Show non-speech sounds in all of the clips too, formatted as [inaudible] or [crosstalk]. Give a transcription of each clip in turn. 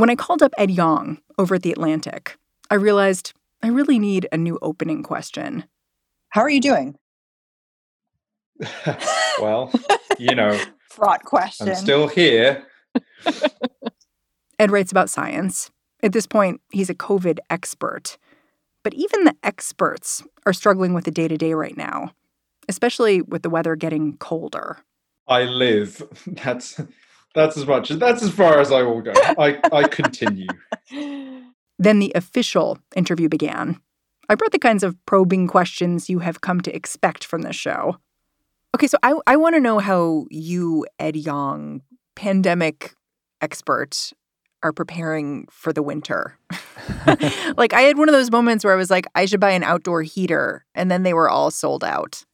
When I called up Ed Yong over at The Atlantic, I realized I really need a new opening question. How are you doing? [laughs] well, you know, [laughs] fraught question. I'm still here. [laughs] Ed writes about science. At this point, he's a COVID expert. But even the experts are struggling with the day to day right now, especially with the weather getting colder. I live. That's that's as much as that's as far as I will go. I, I continue. [laughs] Then the official interview began. I brought the kinds of probing questions you have come to expect from this show. Okay, so I, I want to know how you, Ed Yong, pandemic expert, are preparing for the winter. [laughs] like I had one of those moments where I was like, I should buy an outdoor heater, and then they were all sold out.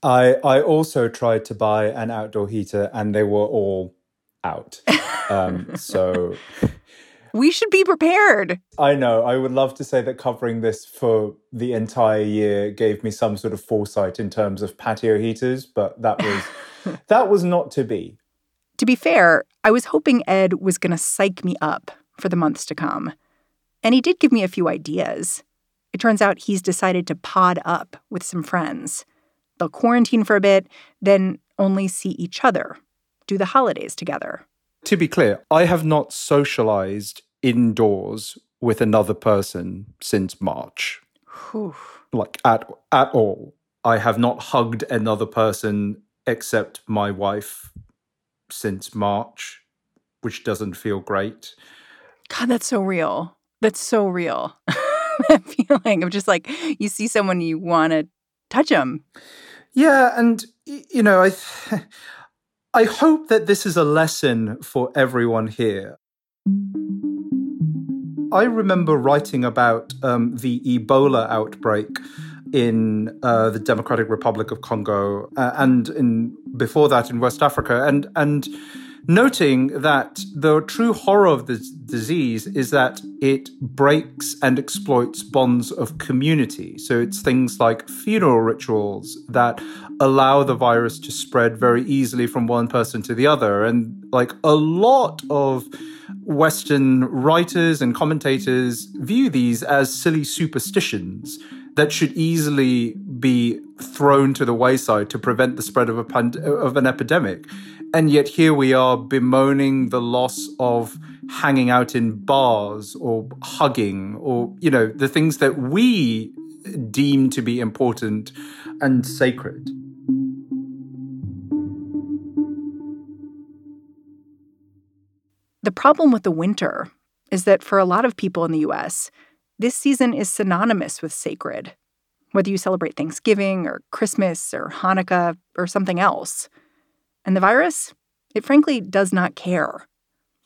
I I also tried to buy an outdoor heater, and they were all out. Um, so [laughs] we should be prepared. I know. I would love to say that covering this for the entire year gave me some sort of foresight in terms of patio heaters, but that was [laughs] that was not to be. To be fair, I was hoping Ed was going to psych me up for the months to come. And he did give me a few ideas. It turns out he's decided to pod up with some friends. They'll quarantine for a bit, then only see each other, do the holidays together. To be clear, I have not socialized indoors with another person since March. Whew. Like at at all. I have not hugged another person except my wife since March, which doesn't feel great. God, that's so real. That's so real. [laughs] that feeling of just like you see someone you want to touch them. Yeah, and you know, I I hope that this is a lesson for everyone here. I remember writing about um, the Ebola outbreak in uh, the Democratic Republic of Congo uh, and in before that in West Africa, and and noting that the true horror of this disease is that it breaks and exploits bonds of community. So it's things like funeral rituals that allow the virus to spread very easily from one person to the other. And like a lot of Western writers and commentators view these as silly superstitions that should easily be thrown to the wayside to prevent the spread of a pand- of an epidemic. And yet here we are bemoaning the loss of hanging out in bars or hugging or, you know, the things that we deem to be important and sacred. The problem with the winter is that for a lot of people in the US, this season is synonymous with sacred, whether you celebrate Thanksgiving or Christmas or Hanukkah or something else. And the virus, it frankly does not care.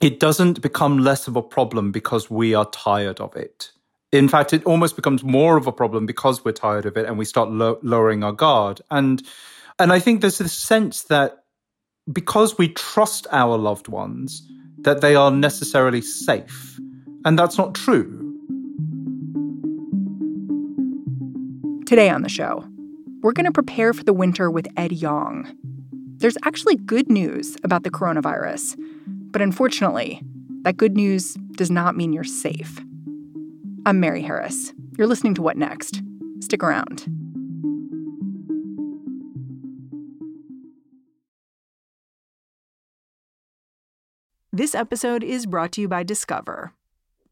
It doesn't become less of a problem because we are tired of it. In fact, it almost becomes more of a problem because we're tired of it and we start lo- lowering our guard. And and I think there's this sense that because we trust our loved ones, that they are necessarily safe. And that's not true. Today on the show, we're going to prepare for the winter with Ed Yong, there's actually good news about the coronavirus, but unfortunately, that good news does not mean you're safe. I'm Mary Harris. You're listening to What Next? Stick around. This episode is brought to you by Discover.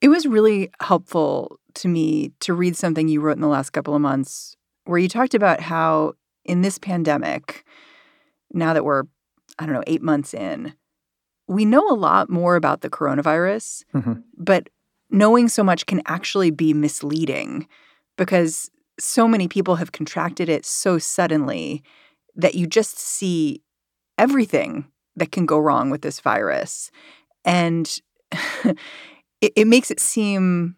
It was really helpful to me to read something you wrote in the last couple of months where you talked about how in this pandemic, now that we're, I don't know, eight months in, we know a lot more about the coronavirus, Mm-hmm. but knowing so much can actually be misleading because so many people have contracted it so suddenly that you just see everything that can go wrong with this virus. And [laughs] it, it makes it seem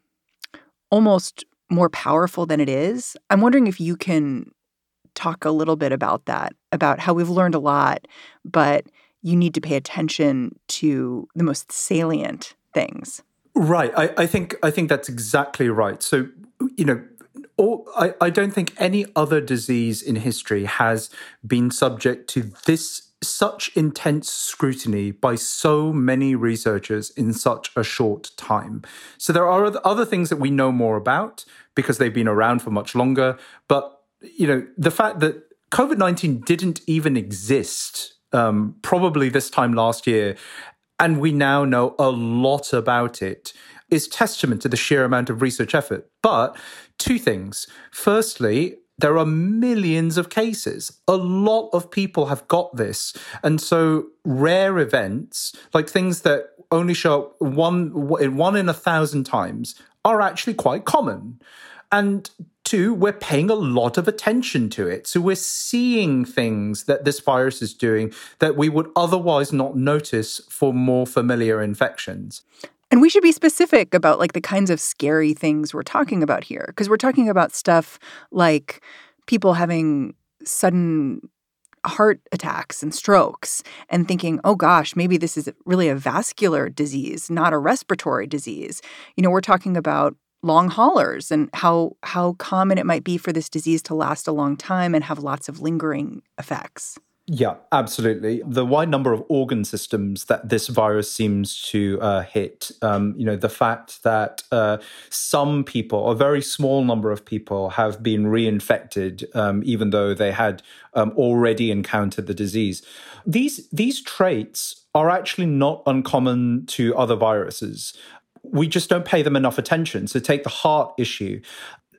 almost more powerful than it is. I'm wondering if you can talk a little bit about that, about how we've learned a lot, but you need to pay attention to the most salient things. Right. I, I think I think that's exactly right. So, you know, all, I, I don't think any other disease in history has been subject to this such intense scrutiny by so many researchers in such a short time. So there are other things that we know more about because they've been around for much longer. But you know, the fact that COVID nineteen didn't even exist um, probably this time last year, and we now know a lot about it, is testament to the sheer amount of research effort. But two things. Firstly, there are millions of cases. A lot of people have got this. And so rare events, like things that only show up one, one in a thousand times, are actually quite common. And two, we're paying a lot of attention to it. So we're seeing things that this virus is doing that we would otherwise not notice for more familiar infections. And we should be specific about like the kinds of scary things we're talking about here because we're talking about stuff like people having sudden heart attacks and strokes and thinking, "Oh gosh, maybe this is really a vascular disease, not a respiratory disease." You know, we're talking about long haulers and how how common it might be for this disease to last a long time and have lots of lingering effects. Yeah, absolutely. The wide number of organ systems that this virus seems to uh, hit, um, you know, the fact that uh, some people, a very small number of people, have been reinfected, um, even though they had um, already encountered the disease. These these traits are actually not uncommon to other viruses. We just don't pay them enough attention. So, take the heart issue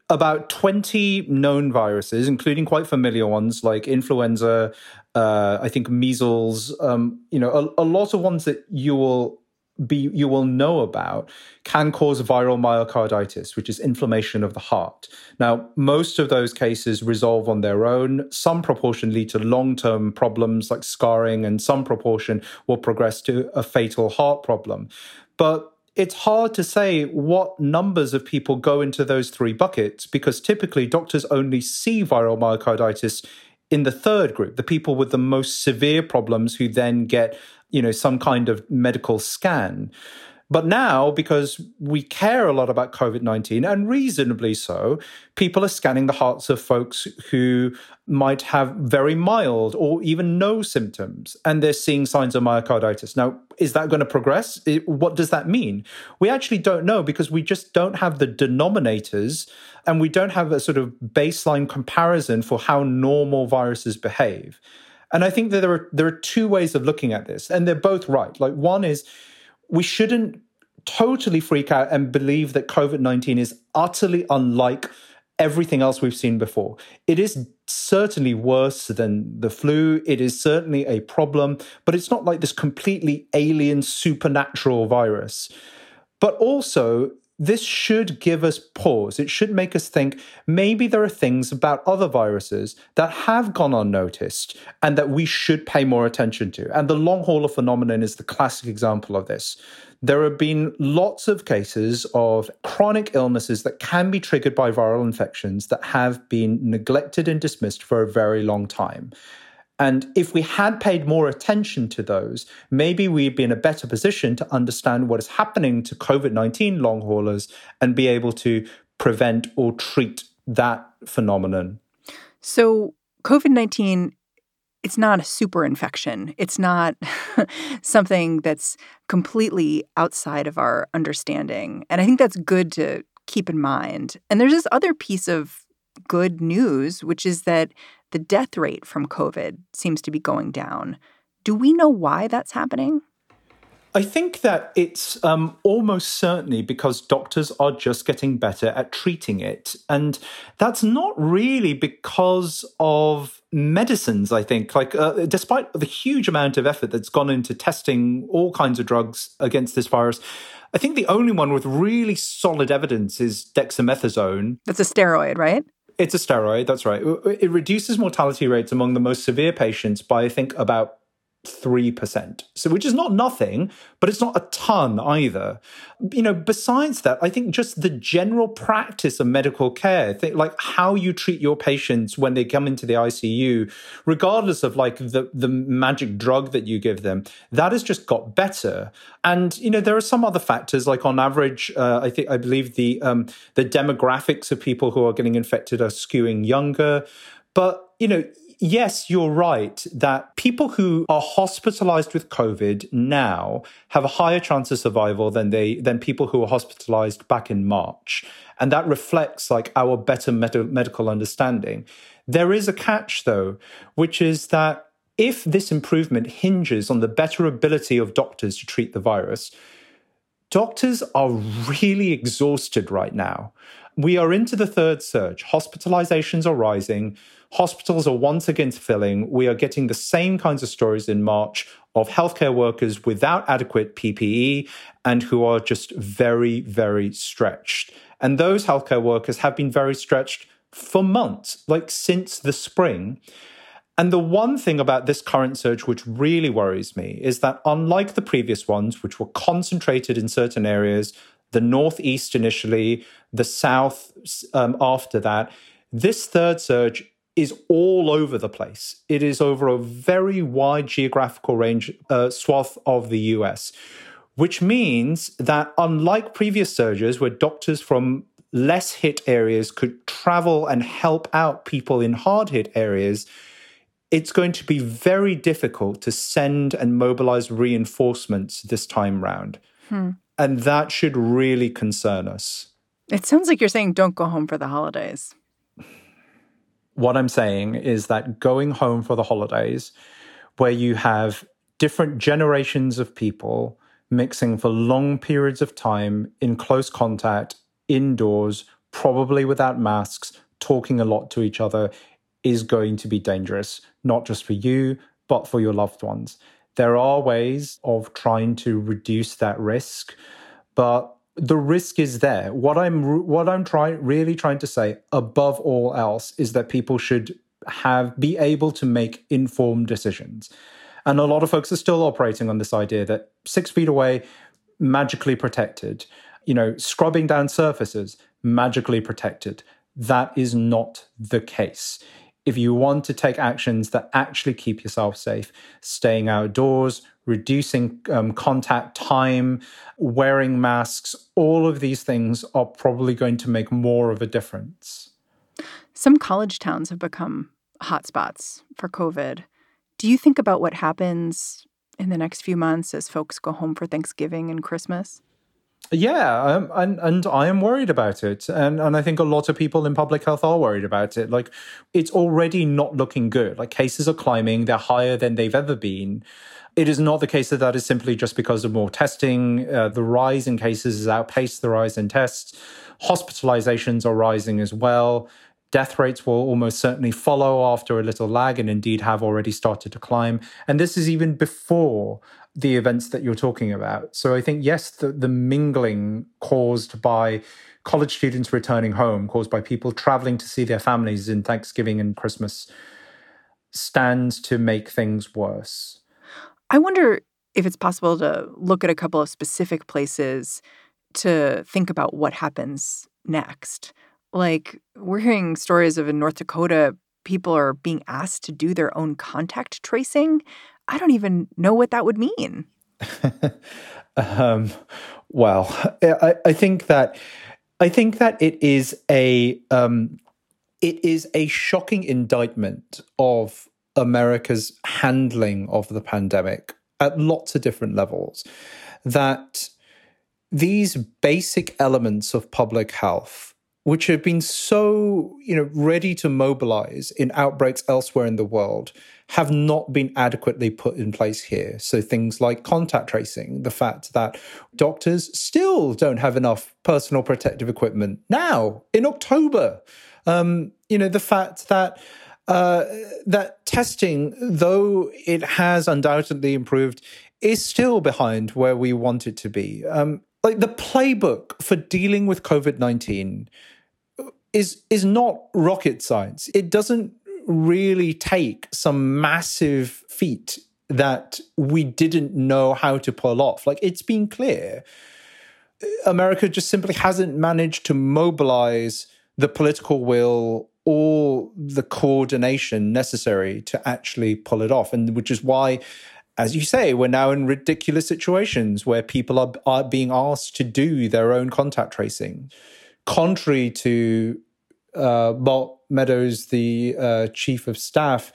about 20 known viruses, including quite familiar ones like influenza, uh, I think measles, um, you know, a, a, lot of ones that you will be you will know about can cause viral myocarditis, which is inflammation of the heart. Now, most of those cases resolve on their own. Some proportion lead to long-term problems like scarring, and some proportion will progress to a fatal heart problem. But it's hard to say what numbers of people go into those three buckets because typically doctors only see viral myocarditis in the third group, the people with the most severe problems who then get, you know, some kind of medical scan. But now, because we care a lot about COVID 19, and reasonably so, people are scanning the hearts of folks who might have very mild or even no symptoms, and they're seeing signs of myocarditis. Now, is that going to progress? What does that mean? We actually don't know because we just don't have the denominators and we don't have a sort of baseline comparison for how normal viruses behave. And I think that there are there are two ways of looking at this, and they're both right. Like one is we shouldn't totally freak out and believe that COVID 19 is utterly unlike everything else we've seen before. It is certainly worse than the flu. It is certainly a problem, but it's not like this completely alien supernatural virus. But also, this should give us pause. It should make us think maybe there are things about other viruses that have gone unnoticed and that we should pay more attention to. And the long hauler phenomenon is the classic example of this. There have been lots of cases of chronic illnesses that can be triggered by viral infections that have been neglected and dismissed for a very long time. And if we had paid more attention to those, maybe we'd be in a better position to understand what is happening to COVID 19 long haulers and be able to prevent or treat that phenomenon. So, COVID 19 it's not a super infection. It's not [laughs] something that's completely outside of our understanding. And I think that's good to keep in mind. And there's this other piece of good news, which is that the death rate from COVID seems to be going down. Do we know why that's happening? I think that it's um, almost certainly because doctors are just getting better at treating it. And that's not really because of medicines, I think. Like, uh, despite the huge amount of effort that's gone into testing all kinds of drugs against this virus, I think the only one with really solid evidence is dexamethasone. That's a steroid, right? It's a steroid, that's right. It reduces mortality rates among the most severe patients by, I think, about 3%. So, which is not nothing, but it's not a ton either. You know, besides that, I think just the general practice of medical care, like how you treat your patients when they come into the ICU, regardless of like the, the magic drug that you give them, that has just got better. And, you know, there are some other factors, like on average, uh, I think, I believe the, um, the demographics of people who are getting infected are skewing younger. But, you know, yes, you're right that people who are hospitalized with COVID now have a higher chance of survival than they than people who were hospitalized back in March. And that reflects like our better med- medical understanding. There is a catch though, which is that if this improvement hinges on the better ability of doctors to treat the virus, doctors are really exhausted right now. We are into the third surge. Hospitalizations are rising. Hospitals are once again filling. We are getting the same kinds of stories in March of healthcare workers without adequate PPE and who are just very, very stretched. And those healthcare workers have been very stretched for months, like since the spring. And the one thing about this current surge which really worries me is that, unlike the previous ones, which were concentrated in certain areas, the Northeast initially, the South um, after that, this third surge is all over the place. It is over a very wide geographical range, uh, swath of the US, which means that unlike previous surges where doctors from less hit areas could travel and help out people in hard hit areas, it's going to be very difficult to send and mobilize reinforcements this time round. Hmm. And that should really concern us. It sounds like you're saying don't go home for the holidays. What I'm saying is that going home for the holidays, where you have different generations of people mixing for long periods of time in close contact, indoors, probably without masks, talking a lot to each other, is going to be dangerous, not just for you, but for your loved ones. There are ways of trying to reduce that risk, but the risk is there. What I'm what I'm trying really trying to say above all else is that people should have be able to make informed decisions. And a lot of folks are still operating on this idea that 6 feet away magically protected, you know, scrubbing down surfaces magically protected. That is not the case. If you want to take actions that actually keep yourself safe, staying outdoors, reducing um, contact time, wearing masks, all of these things are probably going to make more of a difference. Some college towns have become hotspots for COVID. Do you think about what happens in the next few months as folks go home for Thanksgiving and Christmas? Yeah, um, and and I am worried about it, and and I think a lot of people in public health are worried about it. Like, it's already not looking good. Like cases are climbing; they're higher than they've ever been. It is not the case that that is simply just because of more testing. Uh, the rise in cases has outpaced the rise in tests. Hospitalizations are rising as well. Death rates will almost certainly follow after a little lag and indeed have already started to climb. And this is even before the events that you're talking about. So I think, yes, the, the mingling caused by college students returning home, caused by people traveling to see their families in Thanksgiving and Christmas, stands to make things worse. I wonder if it's possible to look at a couple of specific places to think about what happens next. Like, we're hearing stories of in North Dakota, people are being asked to do their own contact tracing. I don't even know what that would mean. [laughs] um, well, I, I, think that I think that it is a um, it is a shocking indictment of America's handling of the pandemic at lots of different levels. That these basic elements of public health which have been so, you know, ready to mobilize in outbreaks elsewhere in the world, have not been adequately put in place here. So things like contact tracing, the fact that doctors still don't have enough personal protective equipment now in October. Um, you know, the fact that uh, that testing, though it has undoubtedly improved, is still behind where we want it to be. Um, like the playbook for dealing with COVID nineteen is is not rocket science. It doesn't really take some massive feat that we didn't know how to pull off. Like it's been clear. Uh, America just simply hasn't managed to mobilize the political will or the coordination necessary to actually pull it off. And which is why, as you say, we're now in ridiculous situations where people are, are being asked to do their own contact tracing. Contrary to uh, Mark Meadows, the uh, chief of staff,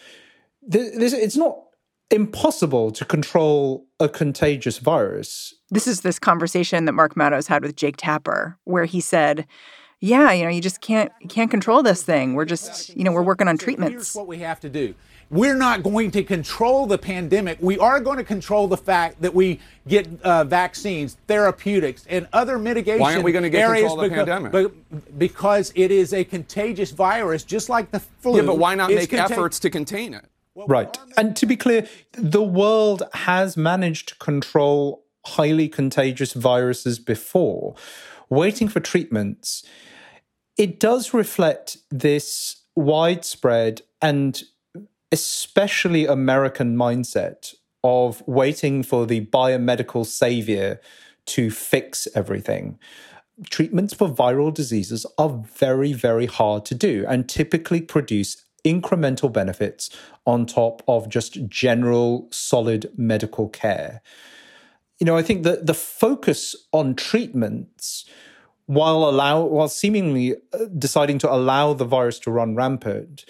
this, it's not impossible to control a contagious virus. This is this conversation that Mark Meadows had with Jake Tapper, where he said, "Yeah, you know, you just can't can't control this thing. We're just, you know, we're working on treatments." Here's what we have to do. We're not going to control the pandemic. We are going to control the fact that we get uh, vaccines, therapeutics, and other mitigation Why aren't we going to get areas control of the because, pandemic? because it is a contagious virus, just like the flu. Yeah, but why not It's make contag- efforts to contain it? Right. And to be clear, the world has managed to control highly contagious viruses before. Waiting for treatments, it does reflect this widespread and especially American mindset of waiting for the biomedical savior to fix everything. Treatments for viral diseases are very, very hard to do and typically produce incremental benefits on top of just general solid medical care. You know, I think that the focus on treatments while allow while seemingly uh, deciding to allow the virus to run rampant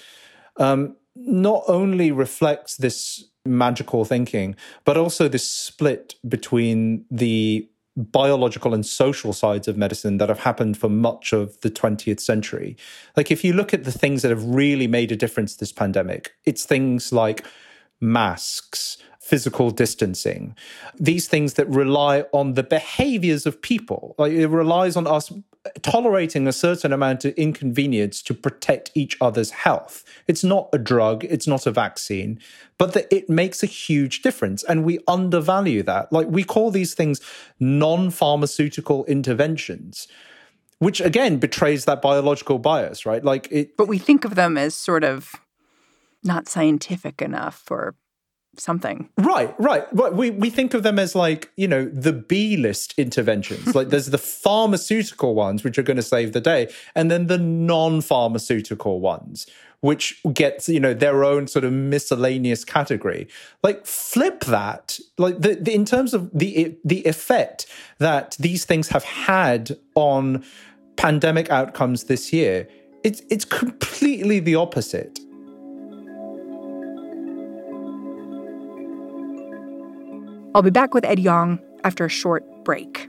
um, not only reflects this magical thinking, but also this split between the biological and social sides of medicine that have happened for much of the 20th century. Like, if you look at the things that have really made a difference this pandemic, it's things like masks, physical distancing, these things that rely on the behaviors of people. Like, it relies on us tolerating a certain amount of inconvenience to protect each other's health. It's not a drug, it's not a vaccine, but that it makes a huge difference. And we undervalue that. Like we call these things non pharmaceutical interventions. Which again betrays that biological bias, right? Like it. But we think of them as sort of not scientific enough or something. Right, right. But we, we think of them as like, you know, the B list interventions. like [laughs] there's the pharmaceutical ones, which are going to save the day, and then the non pharmaceutical ones, which gets, you know, their own sort of miscellaneous category. Like flip that. Like the, the in terms of the the effect that these things have had on pandemic outcomes this year, it's it's completely the opposite. I'll be back with Ed Yong after a short break.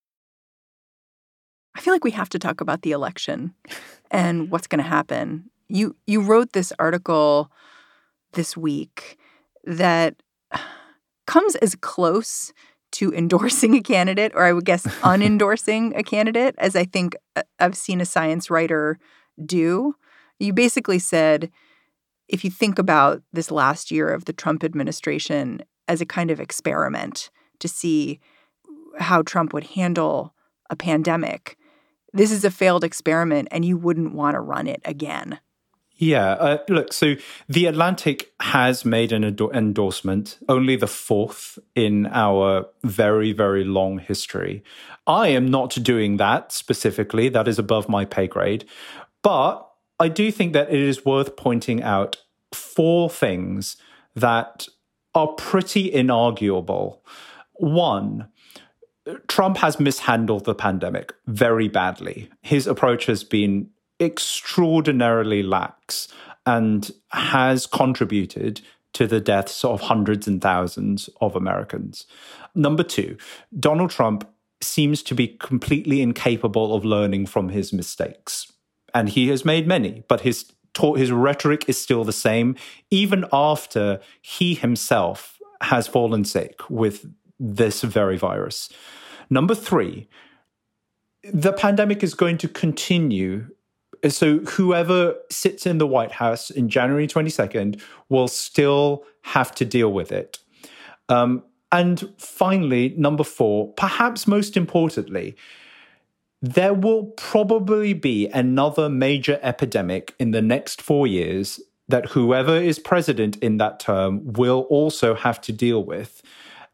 I feel like we have to talk about the election and what's going to happen. You you wrote this article this week that comes as close to endorsing a candidate or I would guess [laughs] unendorsing a candidate as I think uh, I've seen a science writer do. You basically said if you think about this last year of the Trump administration as a kind of experiment to see how Trump would handle a pandemic, this is a failed experiment and you wouldn't want to run it again. Yeah, uh, look, so The Atlantic has made an endorsement, only the fourth in our very, very long history. I am not doing that specifically, that is above my pay grade. But I do think that it is worth pointing out four things that are pretty inarguable. One, Trump has mishandled the pandemic very badly. His approach has been extraordinarily lax and has contributed to the deaths of hundreds and thousands of Americans. Number two, Donald Trump seems to be completely incapable of learning from his mistakes. And he has made many, but his taught his rhetoric is still the same, even after he himself has fallen sick with this very virus. Number three, the pandemic is going to continue. So, whoever sits in the White House in January 22nd will still have to deal with it. Um, and finally, number four, perhaps most importantly, there will probably be another major epidemic in the next four years that whoever is president in that term will also have to deal with.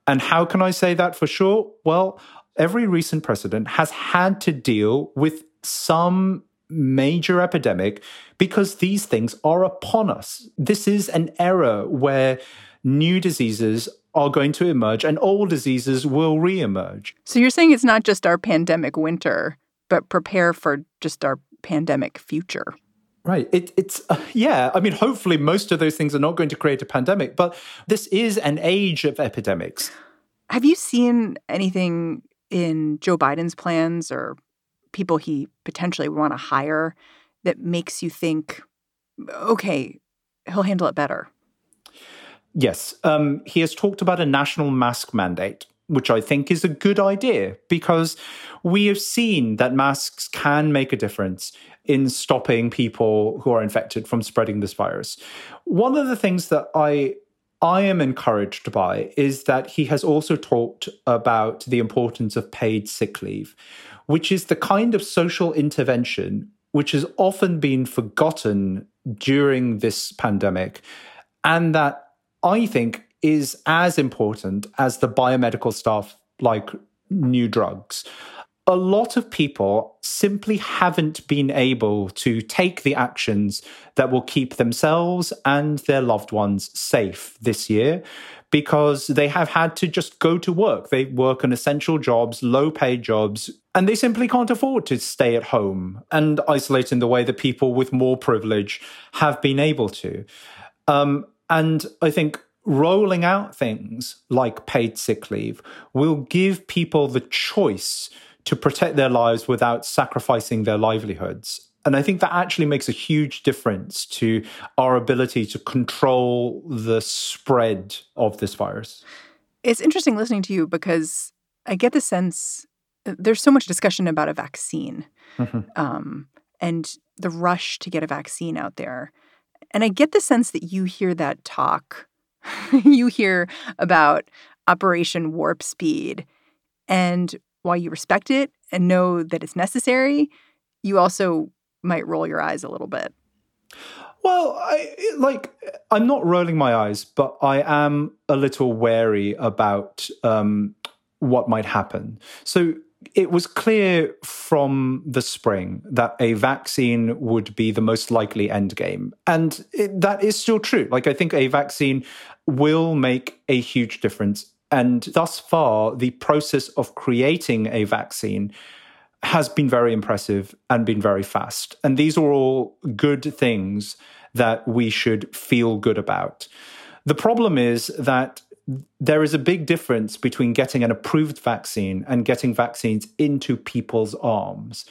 And how can I say that for sure? Well, every recent president has had to deal with some major epidemic because these things are upon us. This is an era where new diseases are going to emerge and old diseases will reemerge. So you're saying it's not just our pandemic winter, but prepare for just our pandemic future. Right. It, it's, uh, yeah. I mean, hopefully, most of those things are not going to create a pandemic, but this is an age of epidemics. Have you seen anything in Joe Biden's plans or people he potentially would want to hire that makes you think, okay, he'll handle it better? Yes. Um, he has talked about a national mask mandate, which I think is a good idea because we have seen that masks can make a difference in stopping people who are infected from spreading this virus. One of the things that I I am encouraged by is that he has also talked about the importance of paid sick leave, which is the kind of social intervention which has often been forgotten during this pandemic and that I think is as important as the biomedical stuff like new drugs. A lot of people simply haven't been able to take the actions that will keep themselves and their loved ones safe this year because they have had to just go to work. They work in essential jobs, low paid jobs, and they simply can't afford to stay at home and isolate in the way that people with more privilege have been able to. Um, and I think rolling out things like paid sick leave will give people the choice to protect their lives without sacrificing their livelihoods. And I think that actually makes a huge difference to our ability to control the spread of this virus. It's interesting listening to you because I get the sense uh, there's so much discussion about a vaccine mm-hmm. um, and the rush to get a vaccine out there. And I get the sense that you hear that talk [laughs] you hear about Operation Warp Speed. And while you respect it and know that it's necessary, you also might roll your eyes a little bit. Well, I like I'm not rolling my eyes, but I am a little wary about um, what might happen. So it was clear from the spring that a vaccine would be the most likely end game. And it, that is still true. Like, I think a vaccine will make a huge difference. And thus far, the process of creating a vaccine has been very impressive and been very fast. And these are all good things that we should feel good about. The problem is that there is a big difference between getting an approved vaccine and getting vaccines into people's arms.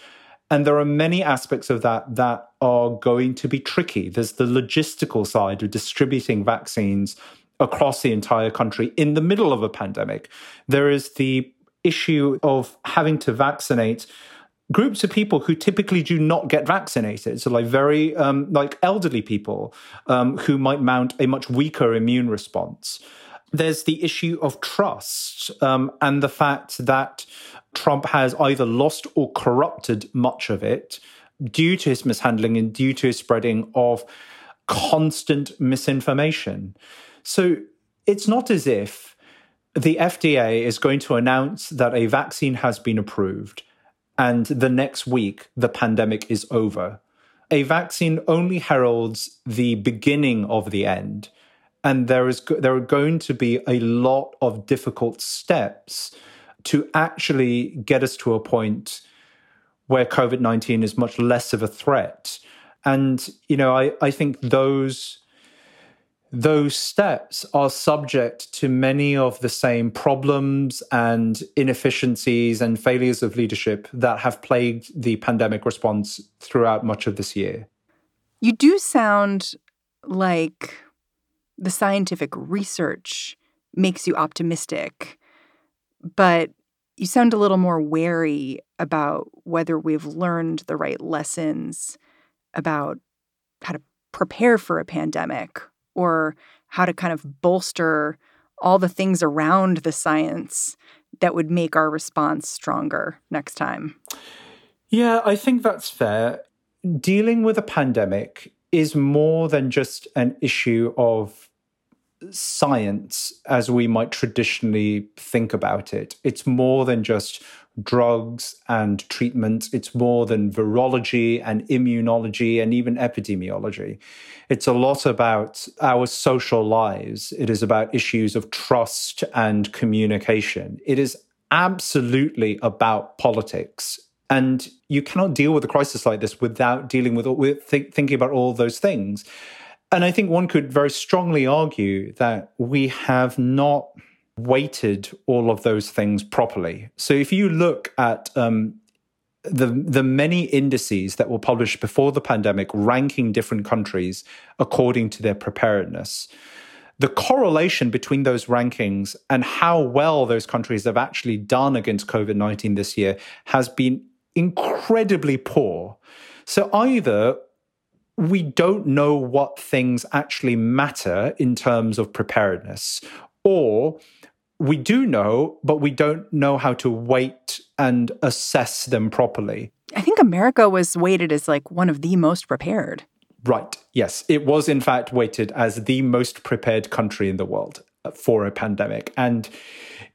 And there are many aspects of that that are going to be tricky. There's the logistical side of distributing vaccines across the entire country in the middle of a pandemic. There is the issue of having to vaccinate groups of people who typically do not get vaccinated so like very um, like elderly people um, who might mount a much weaker immune response there's the issue of trust um, and the fact that Trump has either lost or corrupted much of it due to his mishandling and due to his spreading of constant misinformation. So it's not as if the FDA is going to announce that a vaccine has been approved and the next week the pandemic is over. A vaccine only heralds the beginning of the end. And there is there are going to be a lot of difficult steps to actually get us to a point where COVID 19 is much less of a threat. And, you know, I, I think those those steps are subject to many of the same problems and inefficiencies and failures of leadership that have plagued the pandemic response throughout much of this year. You do sound like the scientific research makes you optimistic, but you sound a little more wary about whether we've learned the right lessons about how to prepare for a pandemic or how to kind of bolster all the things around the science that would make our response stronger next time. Yeah, I think that's fair. Dealing with a pandemic is more than just an issue of science as we might traditionally think about it. It's more than just drugs and treatments. It's more than virology and immunology and even epidemiology. It's a lot about our social lives. It is about issues of trust and communication. It is absolutely about politics. And you cannot deal with a crisis like this without dealing with, with th- thinking about all those things. And I think one could very strongly argue that we have not weighted all of those things properly. So if you look at um, the the many indices that were published before the pandemic, ranking different countries according to their preparedness, the correlation between those rankings and how well those countries have actually done against COVID nineteen this year has been incredibly poor. So either we don't know what things actually matter in terms of preparedness, or we do know, but we don't know how to weight and assess them properly. I think America was weighted as like one of the most prepared. Right. Yes. It was, in fact, weighted as the most prepared country in the world uh, for a pandemic. And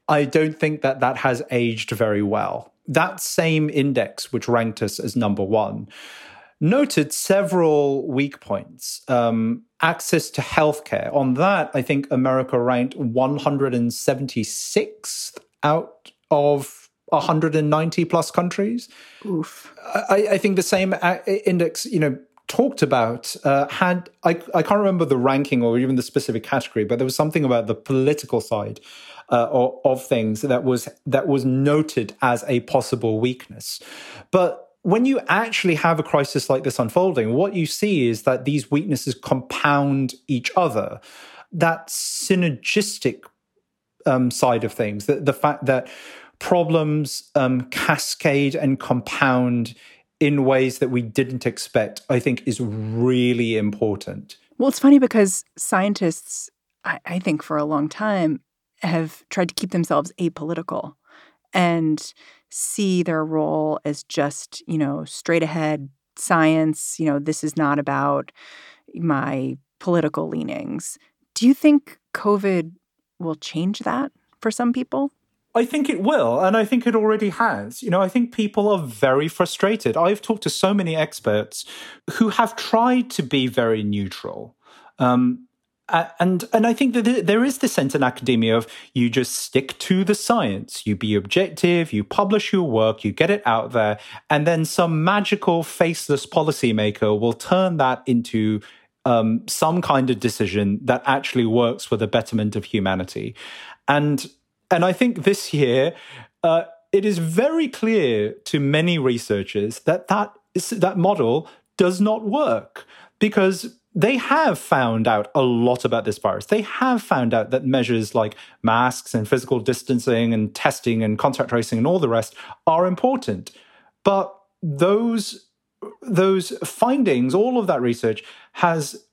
I don't think that that has aged very well. That same index, which ranked us as number one, noted several weak points. Um, access to healthcare. On that, I think America ranked 176th out of 190 plus countries. Oof. I, I think the same uh, index, you know, talked about uh, had I, I can't remember the ranking or even the specific category, but there was something about the political side uh, of, of things that was that was noted as a possible weakness. But when you actually have a crisis like this unfolding, what you see is that these weaknesses compound each other. That synergistic um, side of things, the, the fact that problems um, cascade and compound in ways that we didn't expect, I think is really important. Well, it's funny because scientists, I, I think for a long time, have tried to keep themselves apolitical. And see their role as just, you know, straight ahead science. You know, this is not about my political leanings. Do you think COVID will change that for some people? I think it will, and I think it already has. You know, I think people are very frustrated. I've talked to so many experts who have tried to be very neutral. Um, uh, and and I think that there is this sense in academia of you just stick to the science, you be objective, you publish your work, you get it out there, and then some magical faceless policymaker will turn that into um, some kind of decision that actually works for the betterment of humanity. And and I think this year uh, it is very clear to many researchers that that that model does not work because they have found out a lot about this virus. They have found out that measures like masks and physical distancing and testing and contact tracing and all the rest are important. But those those findings, all of that research has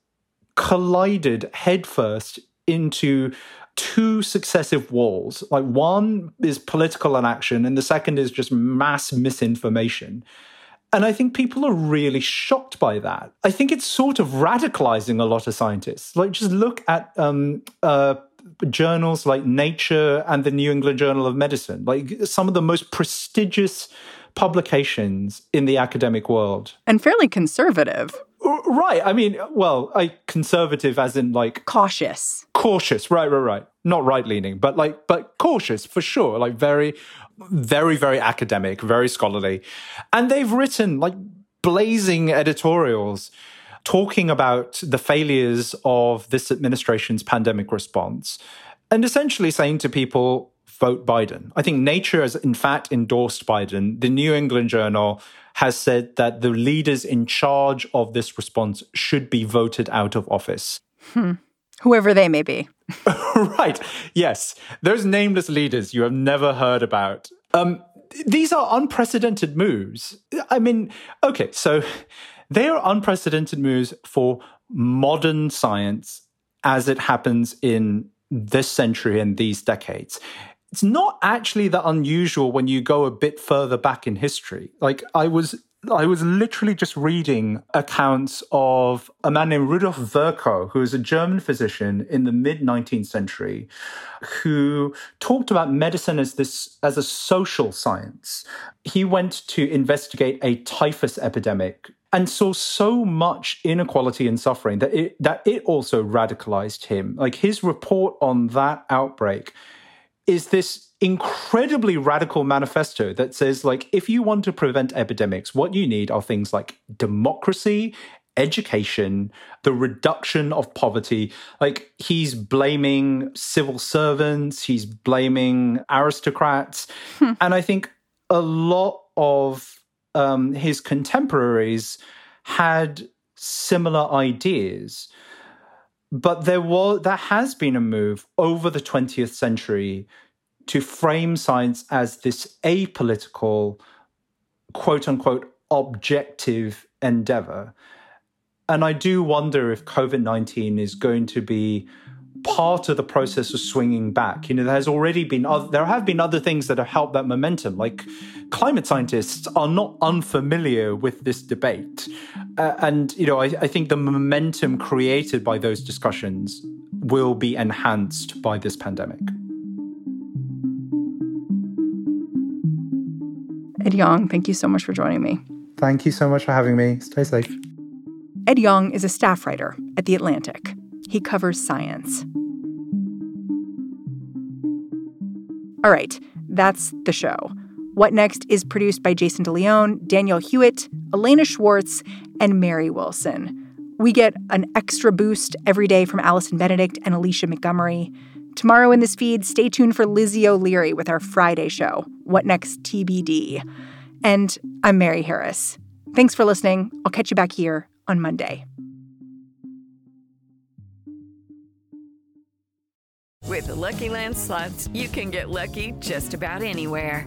collided headfirst into two successive walls. Like one is political inaction and the second is just mass misinformation. And I think people are really shocked by that. I think it's sort of radicalizing a lot of scientists. Like, just look at um, uh, journals like Nature and the New England Journal of Medicine, like some of the most prestigious publications in the academic world. And fairly conservative. Right. I mean, well, I conservative as in like cautious. Cautious. Right, right, right. Not right leaning, but like but cautious for sure. Like very very very academic, very scholarly. And they've written like blazing editorials talking about the failures of this administration's pandemic response and essentially saying to people vote Biden. I think Nature has, in fact, endorsed Biden. The New England Journal has said that the leaders in charge of this response should be voted out of office. Hmm. Whoever they may be. [laughs] right. Yes. Those nameless leaders you have never heard about. Um, these are unprecedented moves. I mean, okay, so they are unprecedented moves for modern science as it happens in this century and these decades it's not actually that unusual when you go a bit further back in history. Like I was I was literally just reading accounts of a man named Rudolf Virchow, who was a German physician in the mid 19th century, who talked about medicine as this as a social science. He went to investigate a typhus epidemic and saw so much inequality and suffering that it that it also radicalized him. Like his report on that outbreak is this incredibly radical manifesto that says like if you want to prevent epidemics what you need are things like democracy education the reduction of poverty. Like he's blaming civil servants he's blaming aristocrats. Hmm. and i think a lot of um, his contemporaries had similar ideas. But there was there has been a move over the 20th century to frame science as this apolitical, quote unquote, objective endeavor. And I do wonder if COVID 19 is going to be part of the process of swinging back. You know, there has already been, there have been other things that have helped that momentum. Like climate scientists are not unfamiliar with this debate. Uh, and, you know, I, I think the momentum created by those discussions will be enhanced by this pandemic. Ed Yong, thank you so much for joining me. Thank you so much for having me. Stay safe. Ed Yong is a staff writer at The Atlantic. He covers science. All right, that's the show. What Next is produced by Jason DeLeon, Danielle Hewitt, Elena Schwartz, and Mary Wilson. We get an extra boost every day from Allison Benedikt and Alicia Montgomery. Tomorrow in this feed, stay tuned for Lizzie O'Leary with our Friday show, What Next TBD. And I'm Mary Harris. Thanks for listening. I'll catch you back here on Monday. With the Lucky Land slots, you can get lucky just about anywhere.